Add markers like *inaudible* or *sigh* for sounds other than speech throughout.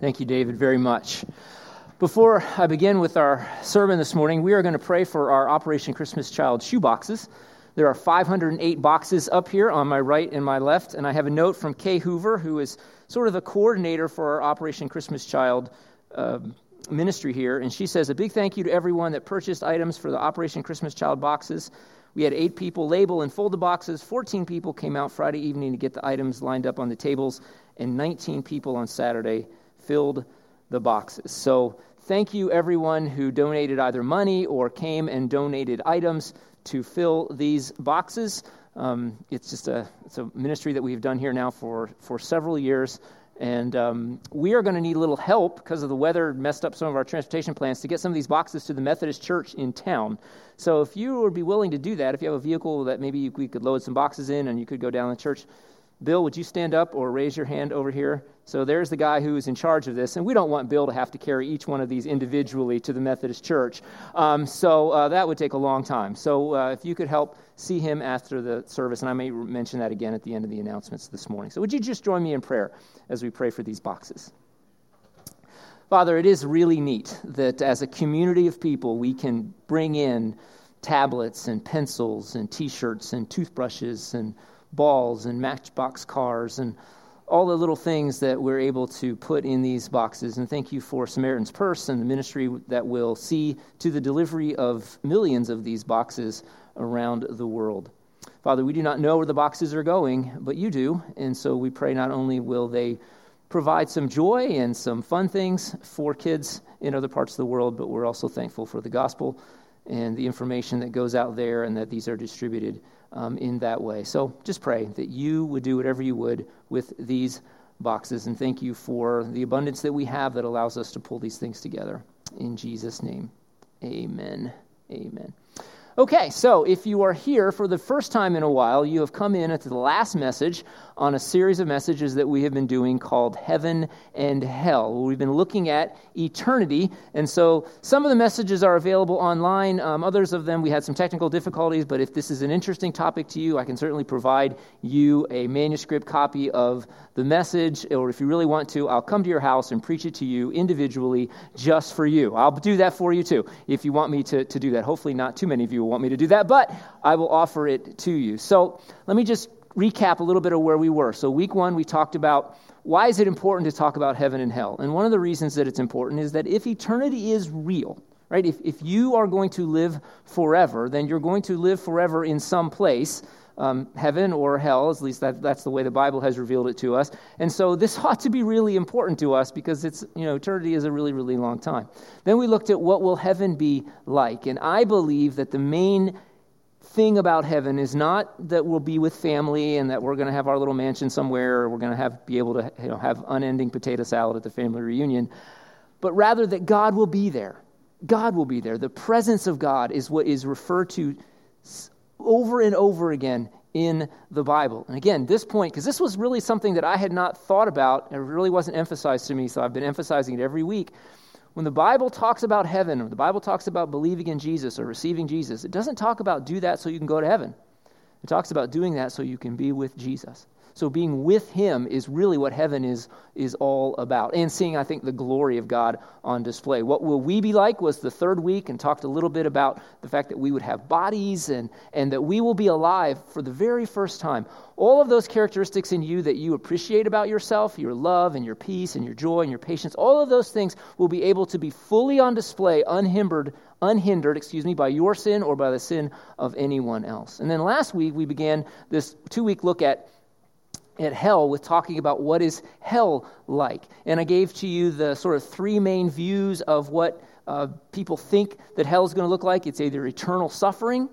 Thank you, David, very much. Before I begin with our sermon this morning, we are going to pray for our Operation Christmas Child shoe boxes. There are 508 boxes up here on my right and my left, and I have a note from Kay Hoover, who is sort of the coordinator for our Operation Christmas Child uh, ministry here. And she says, A big thank you to everyone that purchased items for the Operation Christmas Child boxes. We had eight people label and fold the boxes. 14 people came out Friday evening to get the items lined up on the tables, and 19 people on Saturday filled the boxes. So thank you, everyone who donated either money or came and donated items to fill these boxes. Um, it's just a, it's a ministry that we've done here now for, for several years. And um, we are going to need a little help because of the weather messed up some of our transportation plans to get some of these boxes to the Methodist Church in town. So if you would be willing to do that, if you have a vehicle that maybe we could load some boxes in and you could go down the church, Bill, would you stand up or raise your hand over here? So there's the guy who is in charge of this, and we don't want Bill to have to carry each one of these individually to the Methodist Church. Um, so uh, that would take a long time. So uh, if you could help see him after the service, and I may mention that again at the end of the announcements this morning. So would you just join me in prayer as we pray for these boxes? Father, it is really neat that as a community of people, we can bring in tablets and pencils and t shirts and toothbrushes and balls and matchbox cars and all the little things that we're able to put in these boxes. And thank you for Samaritan's Purse and the ministry that will see to the delivery of millions of these boxes around the world. Father, we do not know where the boxes are going, but you do. And so we pray not only will they provide some joy and some fun things for kids in other parts of the world, but we're also thankful for the gospel and the information that goes out there and that these are distributed um, in that way. So just pray that you would do whatever you would with these boxes. And thank you for the abundance that we have that allows us to pull these things together. In Jesus' name, amen. Amen. Okay, so if you are here for the first time in a while, you have come in at the last message on a series of messages that we have been doing called Heaven and Hell. We've been looking at eternity, and so some of the messages are available online. Um, others of them we had some technical difficulties, but if this is an interesting topic to you, I can certainly provide you a manuscript copy of the message, or if you really want to, I'll come to your house and preach it to you individually just for you. I'll do that for you too, if you want me to, to do that. Hopefully, not too many of you want me to do that, but I will offer it to you. So let me just recap a little bit of where we were. So, week one, we talked about why is it important to talk about heaven and hell? And one of the reasons that it's important is that if eternity is real, right, if, if you are going to live forever, then you're going to live forever in some place um, heaven or hell. At least that, that's the way the Bible has revealed it to us. And so this *laughs* ought to be really important to us because it's, you know, eternity is a really, really long time. Then we looked at what will heaven be like. And I believe that the main thing about heaven is not that we'll be with family and that we're going to have our little mansion somewhere or we're going to have be able to you know, have unending potato salad at the family reunion, but rather that God will be there. God will be there. The presence of God is what is referred to over and over again in the Bible. And again, this point, because this was really something that I had not thought about, it really wasn't emphasized to me, so I've been emphasizing it every week. When the Bible talks about heaven, the Bible talks about believing in Jesus or receiving Jesus, it doesn't talk about do that so you can go to heaven. It talks about doing that so you can be with Jesus. So being with him is really what heaven is, is all about. And seeing, I think, the glory of God on display. What will we be like was the third week and talked a little bit about the fact that we would have bodies and, and that we will be alive for the very first time. All of those characteristics in you that you appreciate about yourself, your love and your peace and your joy and your patience, all of those things will be able to be fully on display, unhindered, unhindered, excuse me, by your sin or by the sin of anyone else. And then last week we began this two-week look at at hell with talking about what is hell like. And I gave to you the sort of three main views of what uh, people think that hell is going to look like. It's either eternal suffering,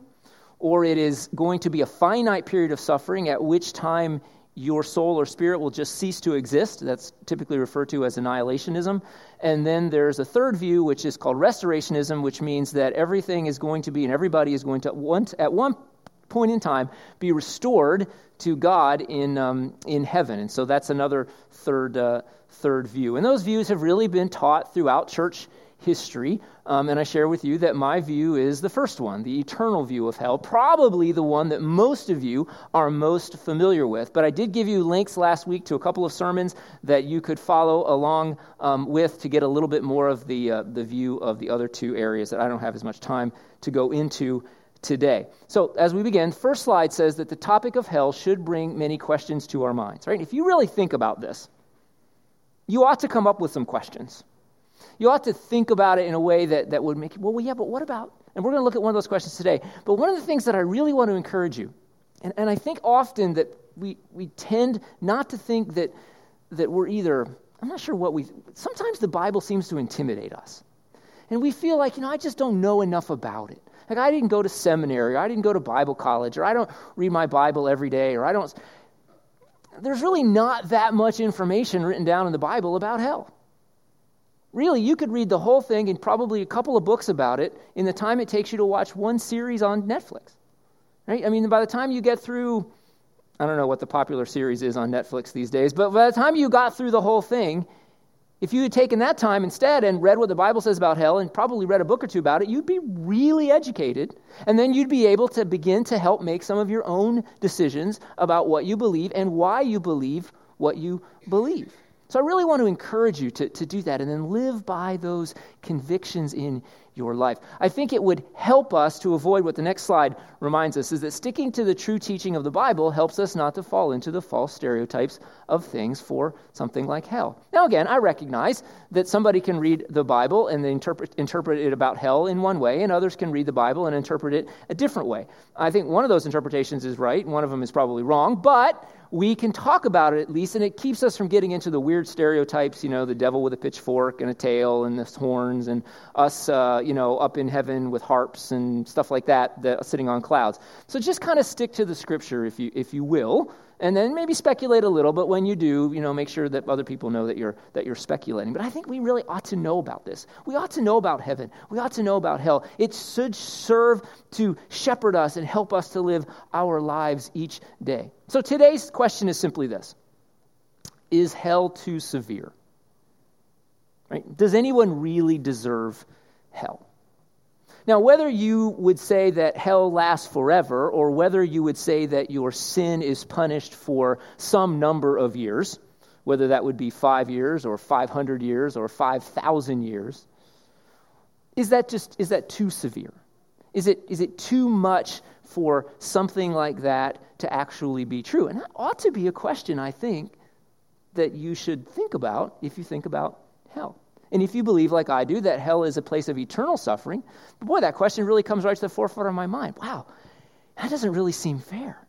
or it is going to be a finite period of suffering at which time your soul or spirit will just cease to exist. That's typically referred to as annihilationism. And then there's a third view, which is called restorationism, which means that everything is going to be and everybody is going to, want, at one point in time, be restored to God in, um, in heaven. And so that's another third, uh, third view. And those views have really been taught throughout church history. Um, and I share with you that my view is the first one, the eternal view of hell, probably the one that most of you are most familiar with. But I did give you links last week to a couple of sermons that you could follow along um, with to get a little bit more of the, uh, the view of the other two areas that I don't have as much time to go into today. So, as we begin, first slide says that the topic of hell should bring many questions to our minds, right? If you really think about this, you ought to come up with some questions. You ought to think about it in a way that, that would make you, well, yeah, but what about? And we're going to look at one of those questions today. But one of the things that I really want to encourage you, and, and I think often that we, we tend not to think that, that we're either, I'm not sure what we, sometimes the Bible seems to intimidate us. And we feel like, you know, I just don't know enough about it. Like, I didn't go to seminary, or I didn't go to Bible college, or I don't read my Bible every day, or I don't. There's really not that much information written down in the Bible about hell. Really, you could read the whole thing and probably a couple of books about it in the time it takes you to watch one series on Netflix. Right? I mean, by the time you get through, I don't know what the popular series is on Netflix these days, but by the time you got through the whole thing, if you had taken that time instead and read what the Bible says about hell and probably read a book or two about it, you'd be really educated. And then you'd be able to begin to help make some of your own decisions about what you believe and why you believe what you believe. So I really want to encourage you to, to do that and then live by those convictions in your life. I think it would help us to avoid what the next slide reminds us is that sticking to the true teaching of the Bible helps us not to fall into the false stereotypes of things for something like hell. Now, again, I recognize that somebody can read the Bible and interpret, interpret it about hell in one way, and others can read the Bible and interpret it a different way. I think one of those interpretations is right, and one of them is probably wrong, but we can talk about it at least, and it keeps us from getting into the weird stereotypes, you know, the devil with a pitchfork and a tail and the horns, and us, uh, you know, up in heaven with harps and stuff like that, that sitting on clouds. So just kind of stick to the scripture, if you, if you will, and then maybe speculate a little but when you do you know make sure that other people know that you're that you're speculating. But i think we really ought to know about this. We ought to know about heaven. We ought to know about hell. It should serve to shepherd us and help us to live our lives each day. So today's question is simply this. Is hell too severe? Right? Does anyone really deserve hell now, whether you would say that hell lasts forever, or whether you would say that your sin is punished for some number of years, whether that would be five years, or 500 years, or 5,000 years, is that just is that too severe? Is it, is it too much for something like that to actually be true? And that ought to be a question, I think, that you should think about if you think about hell. And if you believe, like I do, that hell is a place of eternal suffering, boy, that question really comes right to the forefront of my mind. Wow, that doesn't really seem fair.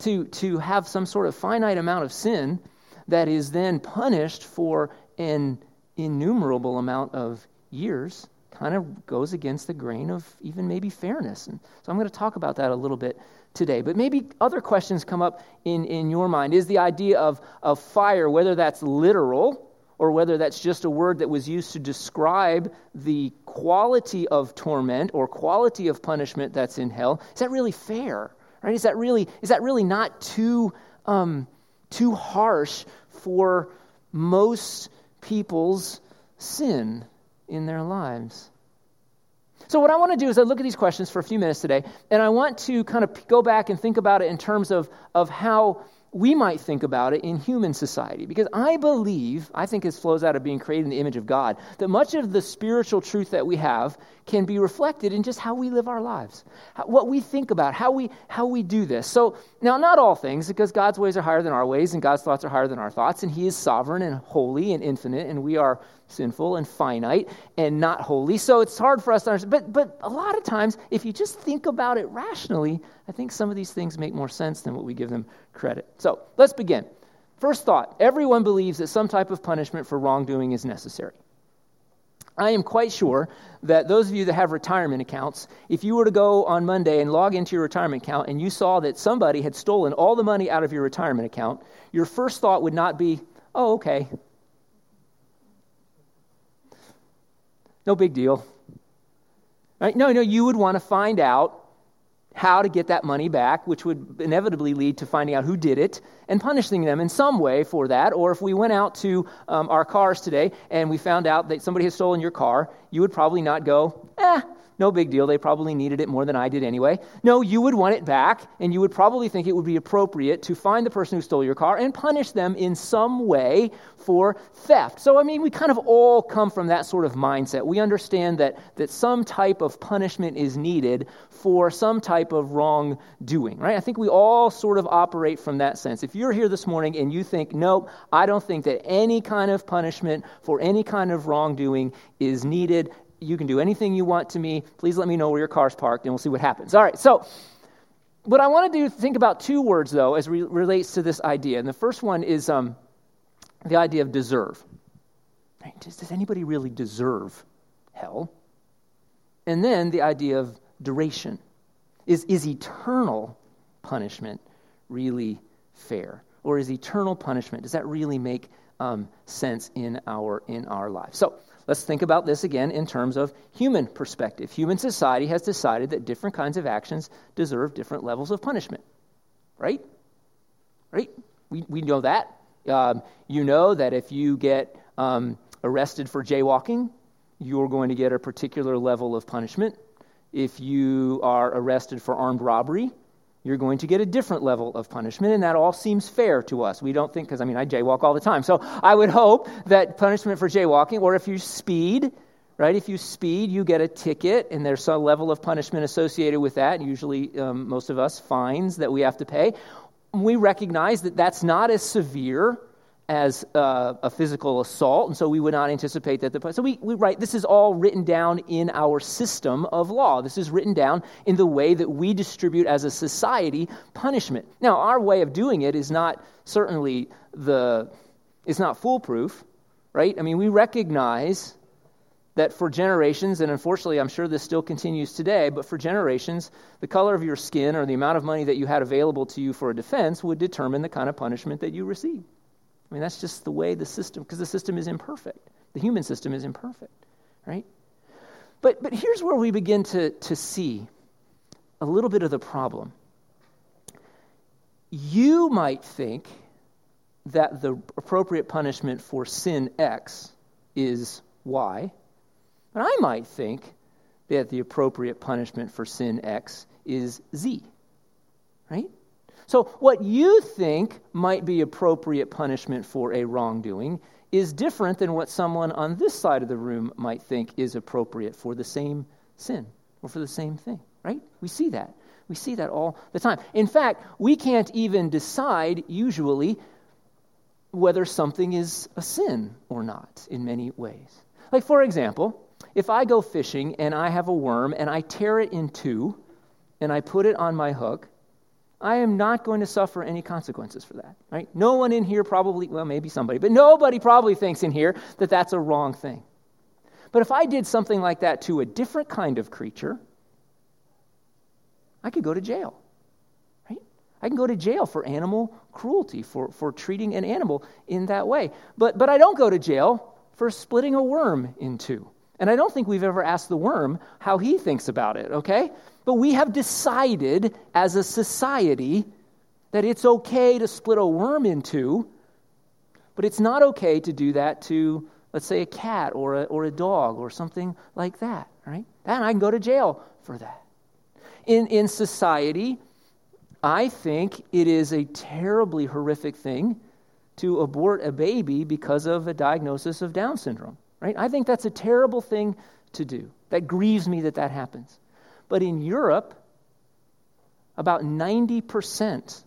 To, to have some sort of finite amount of sin that is then punished for an innumerable amount of years kind of goes against the grain of even maybe fairness. And so I'm going to talk about that a little bit today. But maybe other questions come up in, in your mind. Is the idea of, of fire, whether that's literal, or whether that's just a word that was used to describe the quality of torment or quality of punishment that's in hell, is that really fair? Right? Is that really is that really not too um, too harsh for most people's sin in their lives? So, what I want to do is I look at these questions for a few minutes today, and I want to kind of go back and think about it in terms of, of how we might think about it in human society. Because I believe, I think this flows out of being created in the image of God, that much of the spiritual truth that we have can be reflected in just how we live our lives, what we think about, how we, how we do this. So, now, not all things, because God's ways are higher than our ways, and God's thoughts are higher than our thoughts, and He is sovereign and holy and infinite, and we are sinful and finite and not holy. So it's hard for us to understand. But, but a lot of times, if you just think about it rationally, I think some of these things make more sense than what we give them credit. So let's begin. First thought everyone believes that some type of punishment for wrongdoing is necessary. I am quite sure that those of you that have retirement accounts, if you were to go on Monday and log into your retirement account and you saw that somebody had stolen all the money out of your retirement account, your first thought would not be, oh, okay, No big deal. Right? No, no, you would want to find out how to get that money back, which would inevitably lead to finding out who did it and punishing them in some way for that. Or if we went out to um, our cars today and we found out that somebody had stolen your car, you would probably not go, no big deal. They probably needed it more than I did anyway. No, you would want it back, and you would probably think it would be appropriate to find the person who stole your car and punish them in some way for theft. So, I mean, we kind of all come from that sort of mindset. We understand that, that some type of punishment is needed for some type of wrongdoing, right? I think we all sort of operate from that sense. If you're here this morning and you think, nope, I don't think that any kind of punishment for any kind of wrongdoing is needed, you can do anything you want to me. Please let me know where your car's parked, and we'll see what happens. All right, so what I want to do, think about two words, though, as re- relates to this idea. And the first one is um, the idea of deserve. Right? Does, does anybody really deserve hell? And then the idea of duration. Is, is eternal punishment really fair? Or is eternal punishment, does that really make um, sense in our, in our lives? So, Let's think about this again in terms of human perspective. Human society has decided that different kinds of actions deserve different levels of punishment. Right? Right? We, we know that. Um, you know that if you get um, arrested for jaywalking, you're going to get a particular level of punishment. If you are arrested for armed robbery, you're going to get a different level of punishment, and that all seems fair to us. We don't think, because I mean, I jaywalk all the time. So I would hope that punishment for jaywalking, or if you speed, right, if you speed, you get a ticket, and there's some level of punishment associated with that, usually um, most of us, fines that we have to pay. We recognize that that's not as severe as uh, a physical assault, and so we would not anticipate that the. So we, we write, this is all written down in our system of law. This is written down in the way that we distribute as a society punishment. Now, our way of doing it is not certainly the, it's not foolproof, right? I mean, we recognize that for generations, and unfortunately, I'm sure this still continues today, but for generations, the color of your skin or the amount of money that you had available to you for a defense would determine the kind of punishment that you receive. I mean, that's just the way the system, because the system is imperfect. The human system is imperfect, right? But, but here's where we begin to, to see a little bit of the problem. You might think that the appropriate punishment for sin X is Y, but I might think that the appropriate punishment for sin X is Z, right? So, what you think might be appropriate punishment for a wrongdoing is different than what someone on this side of the room might think is appropriate for the same sin or for the same thing, right? We see that. We see that all the time. In fact, we can't even decide usually whether something is a sin or not in many ways. Like, for example, if I go fishing and I have a worm and I tear it in two and I put it on my hook, I am not going to suffer any consequences for that. Right? No one in here probably, well, maybe somebody, but nobody probably thinks in here that that's a wrong thing. But if I did something like that to a different kind of creature, I could go to jail. Right? I can go to jail for animal cruelty, for, for treating an animal in that way. But, but I don't go to jail for splitting a worm in two. And I don't think we've ever asked the worm how he thinks about it, okay? But we have decided as a society that it's okay to split a worm in two, but it's not okay to do that to, let's say, a cat or a, or a dog or something like that, right? And I can go to jail for that. In, in society, I think it is a terribly horrific thing to abort a baby because of a diagnosis of Down syndrome, right? I think that's a terrible thing to do. That grieves me that that happens. But in Europe, about 90%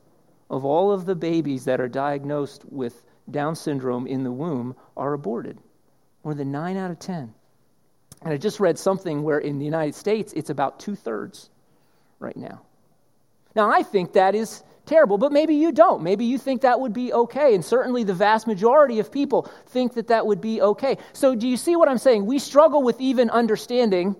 of all of the babies that are diagnosed with Down syndrome in the womb are aborted. More than 9 out of 10. And I just read something where in the United States it's about two thirds right now. Now, I think that is terrible, but maybe you don't. Maybe you think that would be okay. And certainly the vast majority of people think that that would be okay. So, do you see what I'm saying? We struggle with even understanding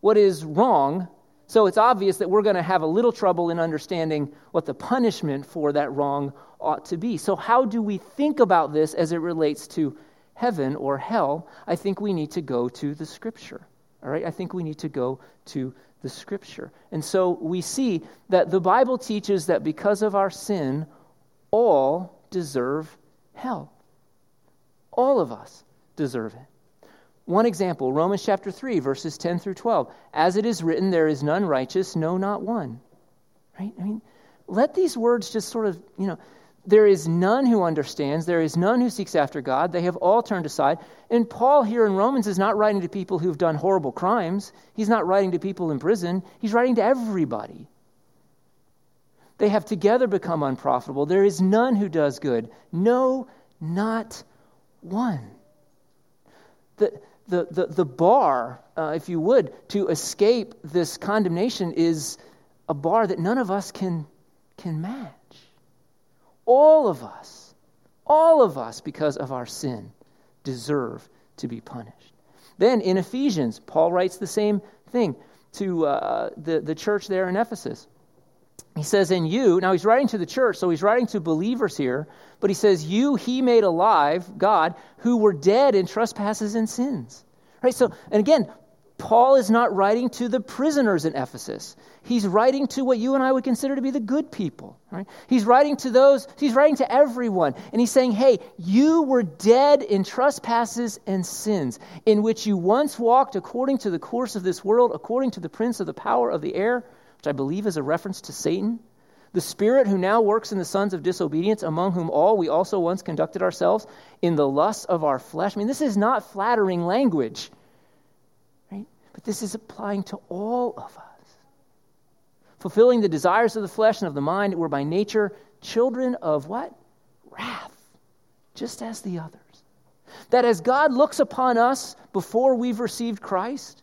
what is wrong so it's obvious that we're going to have a little trouble in understanding what the punishment for that wrong ought to be. So, how do we think about this as it relates to heaven or hell? I think we need to go to the scripture. All right, I think we need to go to the scripture. And so we see that the Bible teaches that because of our sin, all deserve hell. All of us deserve it. One example, Romans chapter 3, verses 10 through 12. As it is written, there is none righteous, no, not one. Right? I mean, let these words just sort of, you know, there is none who understands. There is none who seeks after God. They have all turned aside. And Paul here in Romans is not writing to people who've done horrible crimes. He's not writing to people in prison. He's writing to everybody. They have together become unprofitable. There is none who does good. No, not one. The, the, the, the bar, uh, if you would, to escape this condemnation is a bar that none of us can, can match. All of us, all of us, because of our sin, deserve to be punished. Then in Ephesians, Paul writes the same thing to uh, the, the church there in Ephesus. He says, In you, now he's writing to the church, so he's writing to believers here, but he says, You he made alive, God, who were dead in trespasses and sins. Right? So, and again, Paul is not writing to the prisoners in Ephesus. He's writing to what you and I would consider to be the good people. Right? He's writing to those, he's writing to everyone. And he's saying, hey, you were dead in trespasses and sins, in which you once walked according to the course of this world, according to the prince of the power of the air, which I believe is a reference to Satan. The Spirit who now works in the sons of disobedience, among whom all we also once conducted ourselves in the lusts of our flesh. I mean, this is not flattering language. But this is applying to all of us. Fulfilling the desires of the flesh and of the mind, we're by nature children of what? Wrath, just as the others. That as God looks upon us before we've received Christ,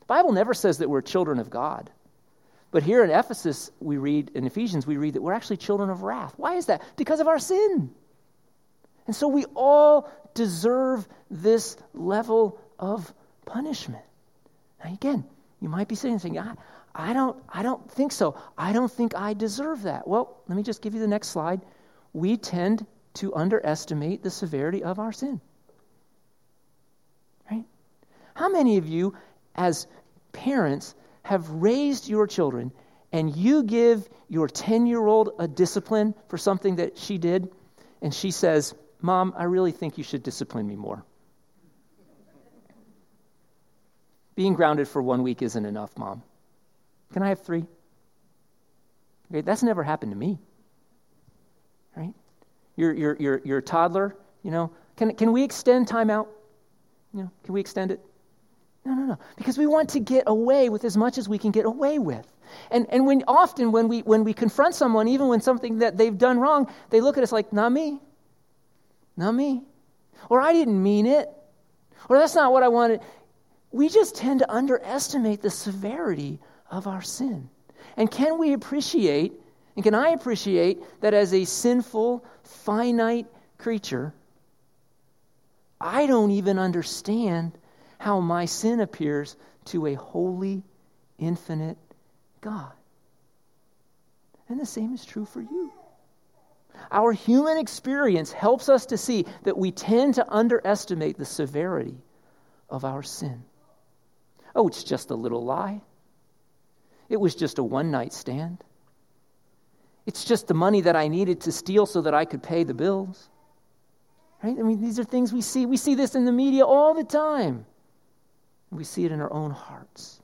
the Bible never says that we're children of God. But here in Ephesus, we read, in Ephesians, we read that we're actually children of wrath. Why is that? Because of our sin. And so we all deserve this level of punishment. Now, again, you might be sitting and saying, I, I, don't, I don't think so. I don't think I deserve that. Well, let me just give you the next slide. We tend to underestimate the severity of our sin. Right? How many of you, as parents, have raised your children and you give your 10 year old a discipline for something that she did, and she says, Mom, I really think you should discipline me more? Being grounded for one week isn't enough, Mom. Can I have three? Okay, that's never happened to me. Right? Your, your, your, your toddler, you know, can, can we extend time out? You know, can we extend it? No, no, no. Because we want to get away with as much as we can get away with. And, and when often when we, when we confront someone, even when something that they've done wrong, they look at us like, not me. Not me. Or I didn't mean it. Or that's not what I wanted we just tend to underestimate the severity of our sin. And can we appreciate, and can I appreciate, that as a sinful, finite creature, I don't even understand how my sin appears to a holy, infinite God. And the same is true for you. Our human experience helps us to see that we tend to underestimate the severity of our sin. Oh, it's just a little lie. It was just a one night stand. It's just the money that I needed to steal so that I could pay the bills. Right? I mean, these are things we see. We see this in the media all the time. We see it in our own hearts.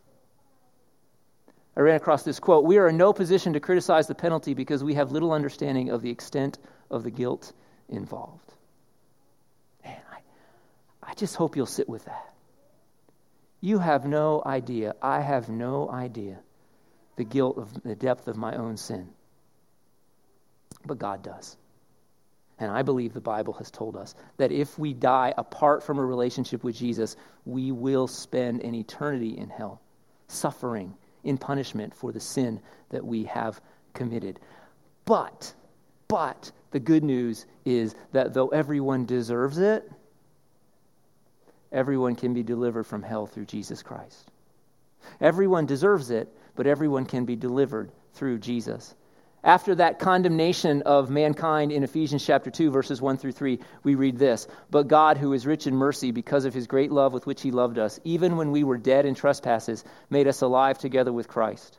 I ran across this quote We are in no position to criticize the penalty because we have little understanding of the extent of the guilt involved. Man, I, I just hope you'll sit with that. You have no idea. I have no idea the guilt of the depth of my own sin. But God does. And I believe the Bible has told us that if we die apart from a relationship with Jesus, we will spend an eternity in hell, suffering in punishment for the sin that we have committed. But, but, the good news is that though everyone deserves it, everyone can be delivered from hell through Jesus Christ. Everyone deserves it, but everyone can be delivered through Jesus. After that condemnation of mankind in Ephesians chapter 2, verses 1 through 3, we read this But God, who is rich in mercy, because of his great love with which he loved us, even when we were dead in trespasses, made us alive together with Christ.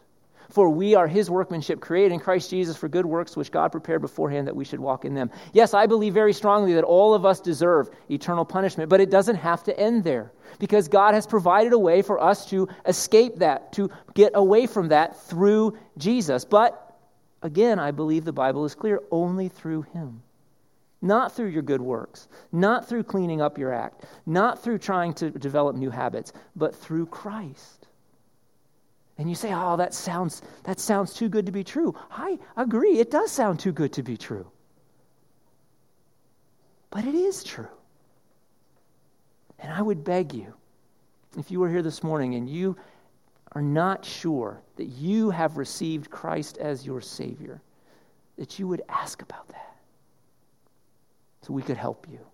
For we are his workmanship, created in Christ Jesus for good works, which God prepared beforehand that we should walk in them. Yes, I believe very strongly that all of us deserve eternal punishment, but it doesn't have to end there because God has provided a way for us to escape that, to get away from that through Jesus. But again, I believe the Bible is clear only through him. Not through your good works, not through cleaning up your act, not through trying to develop new habits, but through Christ. And you say, "Oh, that sounds that sounds too good to be true." I agree, it does sound too good to be true. But it is true. And I would beg you, if you were here this morning and you are not sure that you have received Christ as your Savior, that you would ask about that so we could help you.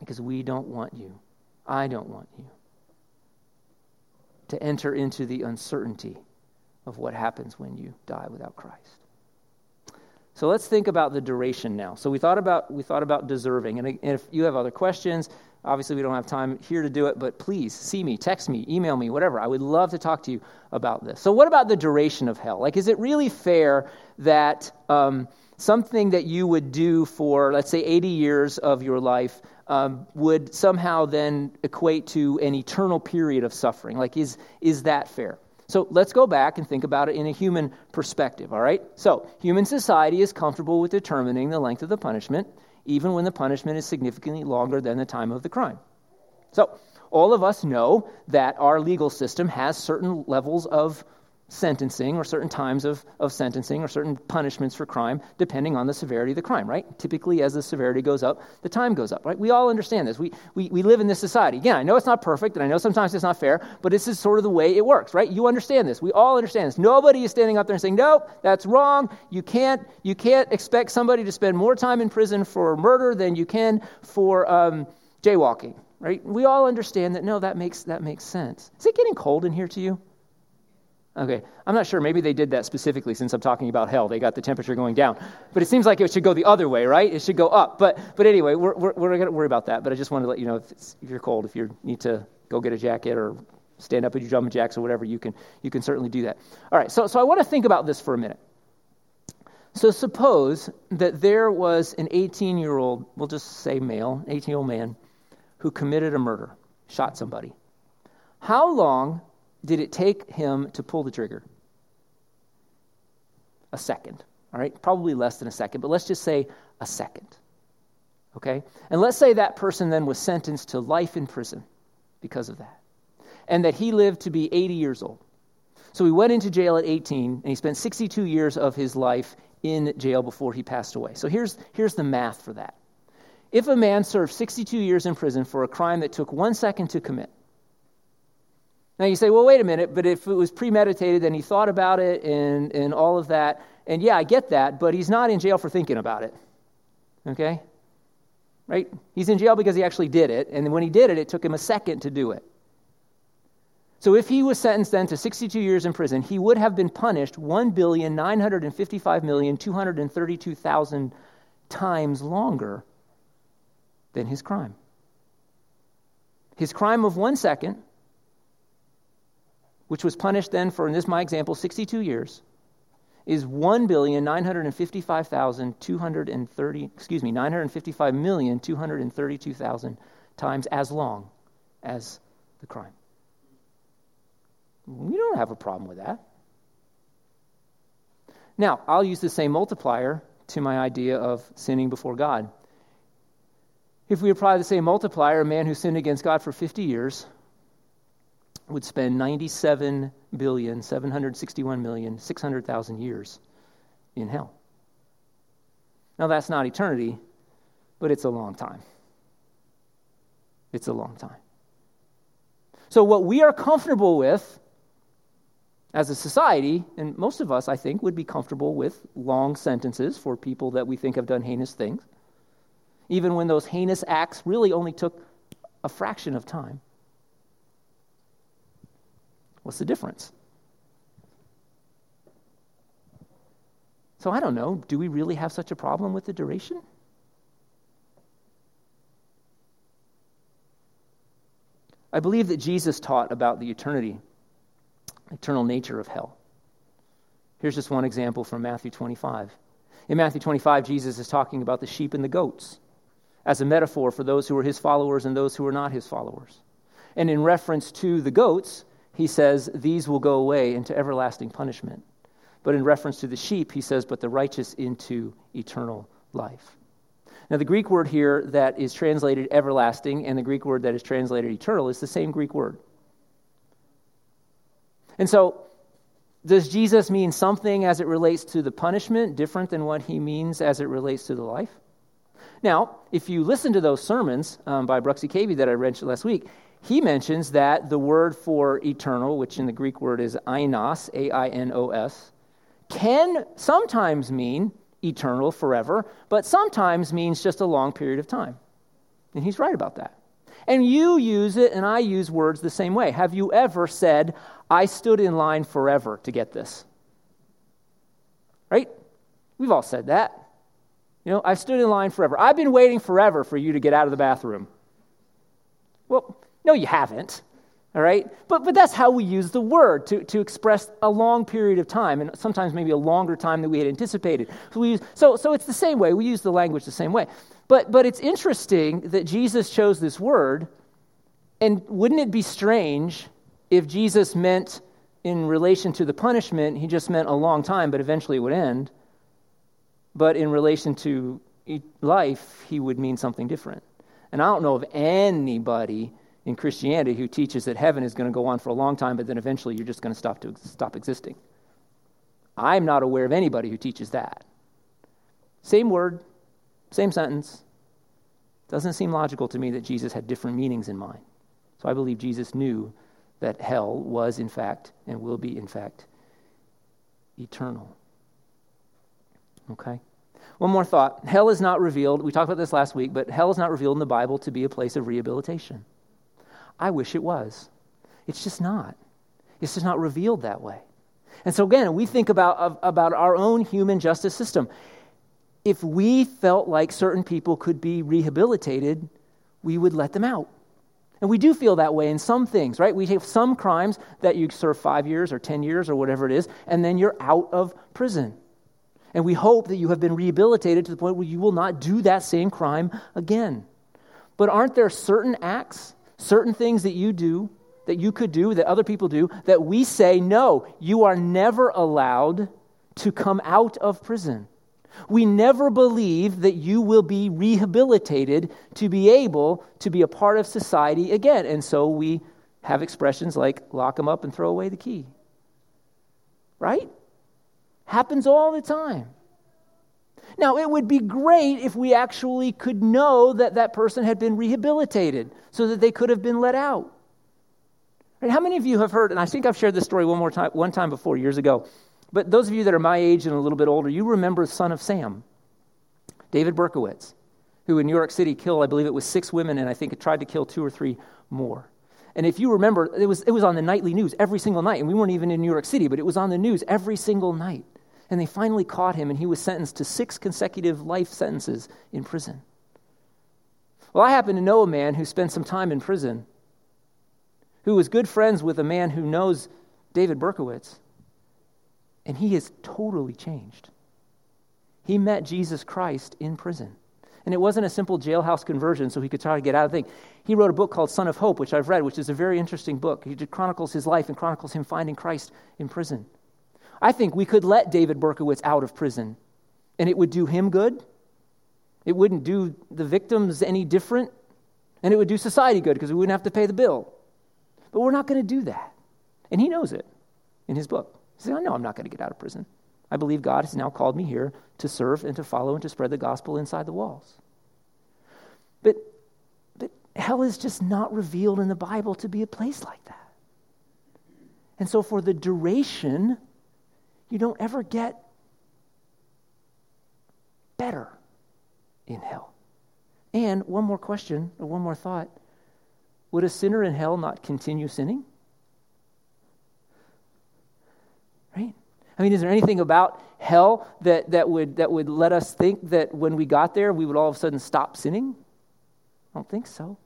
Because we don't want you, I don't want you, to enter into the uncertainty of what happens when you die without Christ. So let's think about the duration now. So we thought about we thought about deserving, and if you have other questions, Obviously, we don't have time here to do it, but please see me, text me, email me, whatever. I would love to talk to you about this. So, what about the duration of hell? Like, is it really fair that um, something that you would do for, let's say, 80 years of your life um, would somehow then equate to an eternal period of suffering? Like, is, is that fair? So let's go back and think about it in a human perspective, all right? So, human society is comfortable with determining the length of the punishment even when the punishment is significantly longer than the time of the crime. So, all of us know that our legal system has certain levels of sentencing or certain times of, of sentencing or certain punishments for crime depending on the severity of the crime, right? Typically, as the severity goes up, the time goes up, right? We all understand this. We, we, we live in this society. Again, I know it's not perfect and I know sometimes it's not fair, but this is sort of the way it works, right? You understand this. We all understand this. Nobody is standing up there and saying, nope, that's wrong. You can't, you can't expect somebody to spend more time in prison for murder than you can for um, jaywalking, right? We all understand that, no, that makes, that makes sense. Is it getting cold in here to you? Okay, I'm not sure. Maybe they did that specifically since I'm talking about hell. They got the temperature going down. But it seems like it should go the other way, right? It should go up. But, but anyway, we're, we're, we're going to worry about that. But I just wanted to let you know if, if you're cold, if you need to go get a jacket or stand up with your jumping jacks or whatever, you can, you can certainly do that. All right, so, so I want to think about this for a minute. So suppose that there was an 18 year old, we'll just say male, 18 year old man, who committed a murder, shot somebody. How long did it take him to pull the trigger? A second, all right? Probably less than a second, but let's just say a second. Okay? And let's say that person then was sentenced to life in prison because of that, and that he lived to be 80 years old. So he went into jail at 18, and he spent 62 years of his life in jail before he passed away. So here's, here's the math for that. If a man served 62 years in prison for a crime that took one second to commit, now you say, well, wait a minute, but if it was premeditated and he thought about it and, and all of that, and yeah, I get that, but he's not in jail for thinking about it. Okay? Right? He's in jail because he actually did it, and when he did it, it took him a second to do it. So if he was sentenced then to 62 years in prison, he would have been punished 1,955,232,000 times longer than his crime. His crime of one second which was punished then for, in this my example, 62 years, is 1,955,230, excuse me, 955,232,000 times as long as the crime. We don't have a problem with that. Now, I'll use the same multiplier to my idea of sinning before God. If we apply the same multiplier, a man who sinned against God for 50 years would spend 97 billion 761 million 600,000 years in hell. Now that's not eternity, but it's a long time. It's a long time. So, what we are comfortable with as a society, and most of us, I think, would be comfortable with long sentences for people that we think have done heinous things, even when those heinous acts really only took a fraction of time. What's the difference? So I don't know. Do we really have such a problem with the duration? I believe that Jesus taught about the eternity, eternal nature of hell. Here's just one example from Matthew 25. In Matthew 25, Jesus is talking about the sheep and the goats as a metaphor for those who are his followers and those who are not his followers. And in reference to the goats, he says, These will go away into everlasting punishment. But in reference to the sheep, he says, But the righteous into eternal life. Now, the Greek word here that is translated everlasting and the Greek word that is translated eternal is the same Greek word. And so, does Jesus mean something as it relates to the punishment different than what he means as it relates to the life? Now, if you listen to those sermons um, by Bruxy Cavey that I mentioned last week, he mentions that the word for eternal, which in the Greek word is ainos, A I N O S, can sometimes mean eternal, forever, but sometimes means just a long period of time. And he's right about that. And you use it, and I use words the same way. Have you ever said, I stood in line forever to get this? Right? We've all said that. You know, I've stood in line forever. I've been waiting forever for you to get out of the bathroom. Well, no, you haven't. All right? But, but that's how we use the word to, to express a long period of time, and sometimes maybe a longer time than we had anticipated. So, we use, so, so it's the same way. We use the language the same way. But, but it's interesting that Jesus chose this word, and wouldn't it be strange if Jesus meant in relation to the punishment, he just meant a long time, but eventually it would end? But in relation to life, he would mean something different. And I don't know of anybody in Christianity who teaches that heaven is going to go on for a long time, but then eventually you're just going to stop to stop existing. I'm not aware of anybody who teaches that. Same word, same sentence. Doesn't seem logical to me that Jesus had different meanings in mind. So I believe Jesus knew that hell was, in fact, and will be, in fact, eternal. Okay? One more thought. Hell is not revealed, we talked about this last week, but hell is not revealed in the Bible to be a place of rehabilitation. I wish it was. It's just not. It's just not revealed that way. And so, again, we think about, about our own human justice system. If we felt like certain people could be rehabilitated, we would let them out. And we do feel that way in some things, right? We have some crimes that you serve five years or 10 years or whatever it is, and then you're out of prison. And we hope that you have been rehabilitated to the point where you will not do that same crime again. But aren't there certain acts certain things that you do, that you could do, that other people do, that we say, no, you are never allowed to come out of prison. We never believe that you will be rehabilitated to be able to be a part of society again. And so we have expressions like lock them up and throw away the key. Right? Happens all the time. Now, it would be great if we actually could know that that person had been rehabilitated so that they could have been let out. Right? How many of you have heard, and I think I've shared this story one more time, one time before, years ago, but those of you that are my age and a little bit older, you remember Son of Sam, David Berkowitz, who in New York City killed, I believe it was six women, and I think it tried to kill two or three more. And if you remember, it was, it was on the nightly news every single night, and we weren't even in New York City, but it was on the news every single night. And they finally caught him, and he was sentenced to six consecutive life sentences in prison. Well, I happen to know a man who spent some time in prison, who was good friends with a man who knows David Berkowitz, and he has totally changed. He met Jesus Christ in prison. And it wasn't a simple jailhouse conversion so he could try to get out of the thing. He wrote a book called Son of Hope, which I've read, which is a very interesting book. He chronicles his life and chronicles him finding Christ in prison. I think we could let David Berkowitz out of prison, and it would do him good. It wouldn't do the victims any different, and it would do society good because we wouldn't have to pay the bill. But we're not going to do that. And he knows it in his book. He says, I know I'm not going to get out of prison. I believe God has now called me here to serve and to follow and to spread the gospel inside the walls. But, but hell is just not revealed in the Bible to be a place like that. And so, for the duration, you don't ever get better in hell. And one more question, or one more thought would a sinner in hell not continue sinning? Right? I mean, is there anything about hell that, that, would, that would let us think that when we got there, we would all of a sudden stop sinning? I don't think so.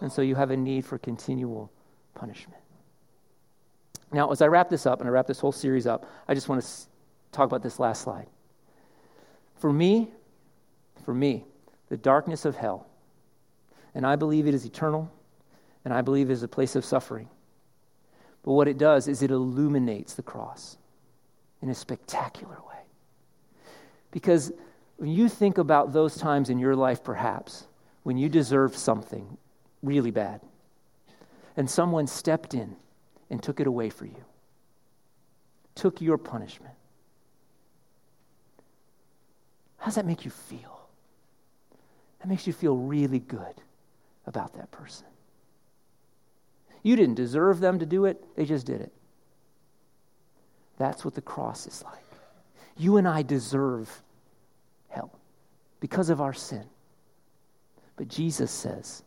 And so you have a need for continual punishment. Now, as I wrap this up and I wrap this whole series up, I just want to talk about this last slide. For me, for me, the darkness of hell, and I believe it is eternal, and I believe it is a place of suffering. But what it does is it illuminates the cross in a spectacular way. Because when you think about those times in your life, perhaps, when you deserved something really bad, and someone stepped in and took it away for you, took your punishment. How does that make you feel? That makes you feel really good about that person. You didn't deserve them to do it, they just did it. That's what the cross is like. You and I deserve hell because of our sin. But Jesus says,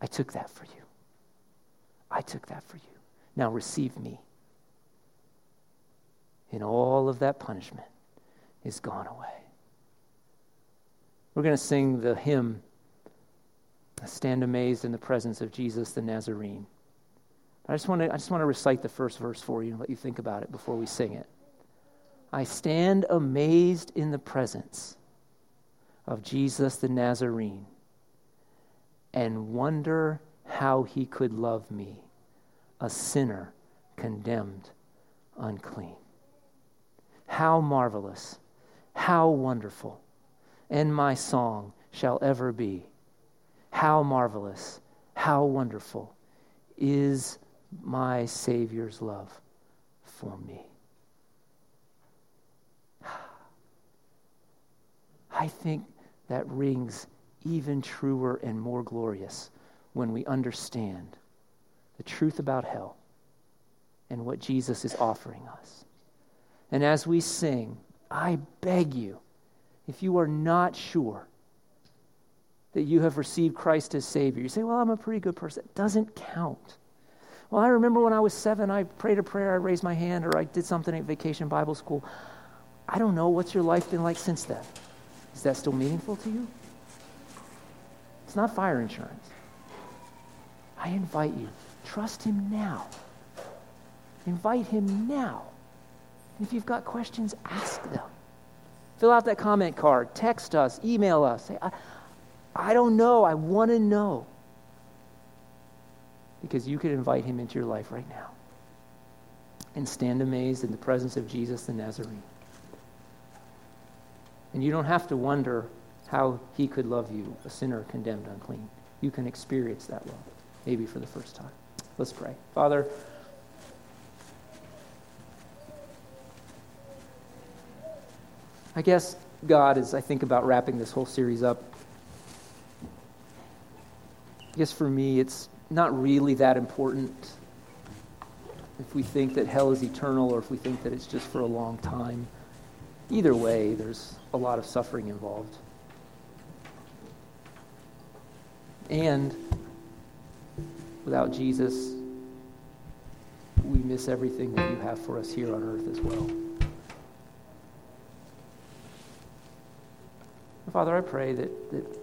I took that for you. I took that for you. Now receive me. And all of that punishment is gone away. We're going to sing the hymn, Stand Amazed in the Presence of Jesus the Nazarene. I just, want to, I just want to recite the first verse for you and let you think about it before we sing it. I stand amazed in the presence of Jesus the Nazarene and wonder how he could love me a sinner condemned unclean. How marvelous, how wonderful, and my song shall ever be. How marvelous, how wonderful is my Savior's love for me. I think that rings even truer and more glorious when we understand the truth about hell and what Jesus is offering us. And as we sing, I beg you, if you are not sure that you have received Christ as Savior, you say, Well, I'm a pretty good person. It doesn't count. Well, I remember when I was seven, I prayed a prayer, I raised my hand, or I did something at vacation Bible school. I don't know. What's your life been like since then? Is that still meaningful to you? It's not fire insurance. I invite you Trust Him now. Invite Him now. If you've got questions, ask them. Fill out that comment card, text us, email us. Say, I, I don't know. I want to know. Because you could invite Him into your life right now and stand amazed in the presence of Jesus the Nazarene. And you don't have to wonder how he could love you, a sinner condemned unclean. You can experience that love, maybe for the first time. Let's pray. Father, I guess, God, as I think about wrapping this whole series up, I guess for me, it's not really that important if we think that hell is eternal or if we think that it's just for a long time. Either way, there's a lot of suffering involved. And Without Jesus, we miss everything that you have for us here on earth as well. Father, I pray that, that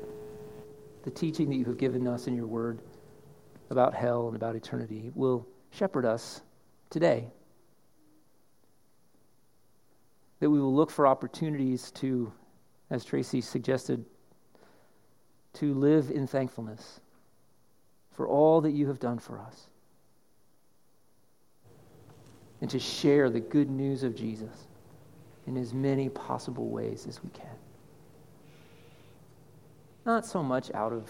the teaching that you have given us in your word about hell and about eternity will shepherd us today. That we will look for opportunities to, as Tracy suggested, to live in thankfulness for all that you have done for us. And to share the good news of Jesus in as many possible ways as we can. Not so much out of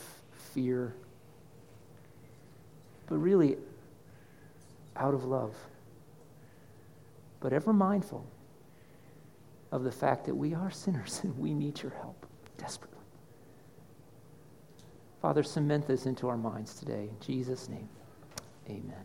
fear, but really out of love. But ever mindful of the fact that we are sinners *laughs* and we need your help desperately. Father, cement this into our minds today. In Jesus' name, amen.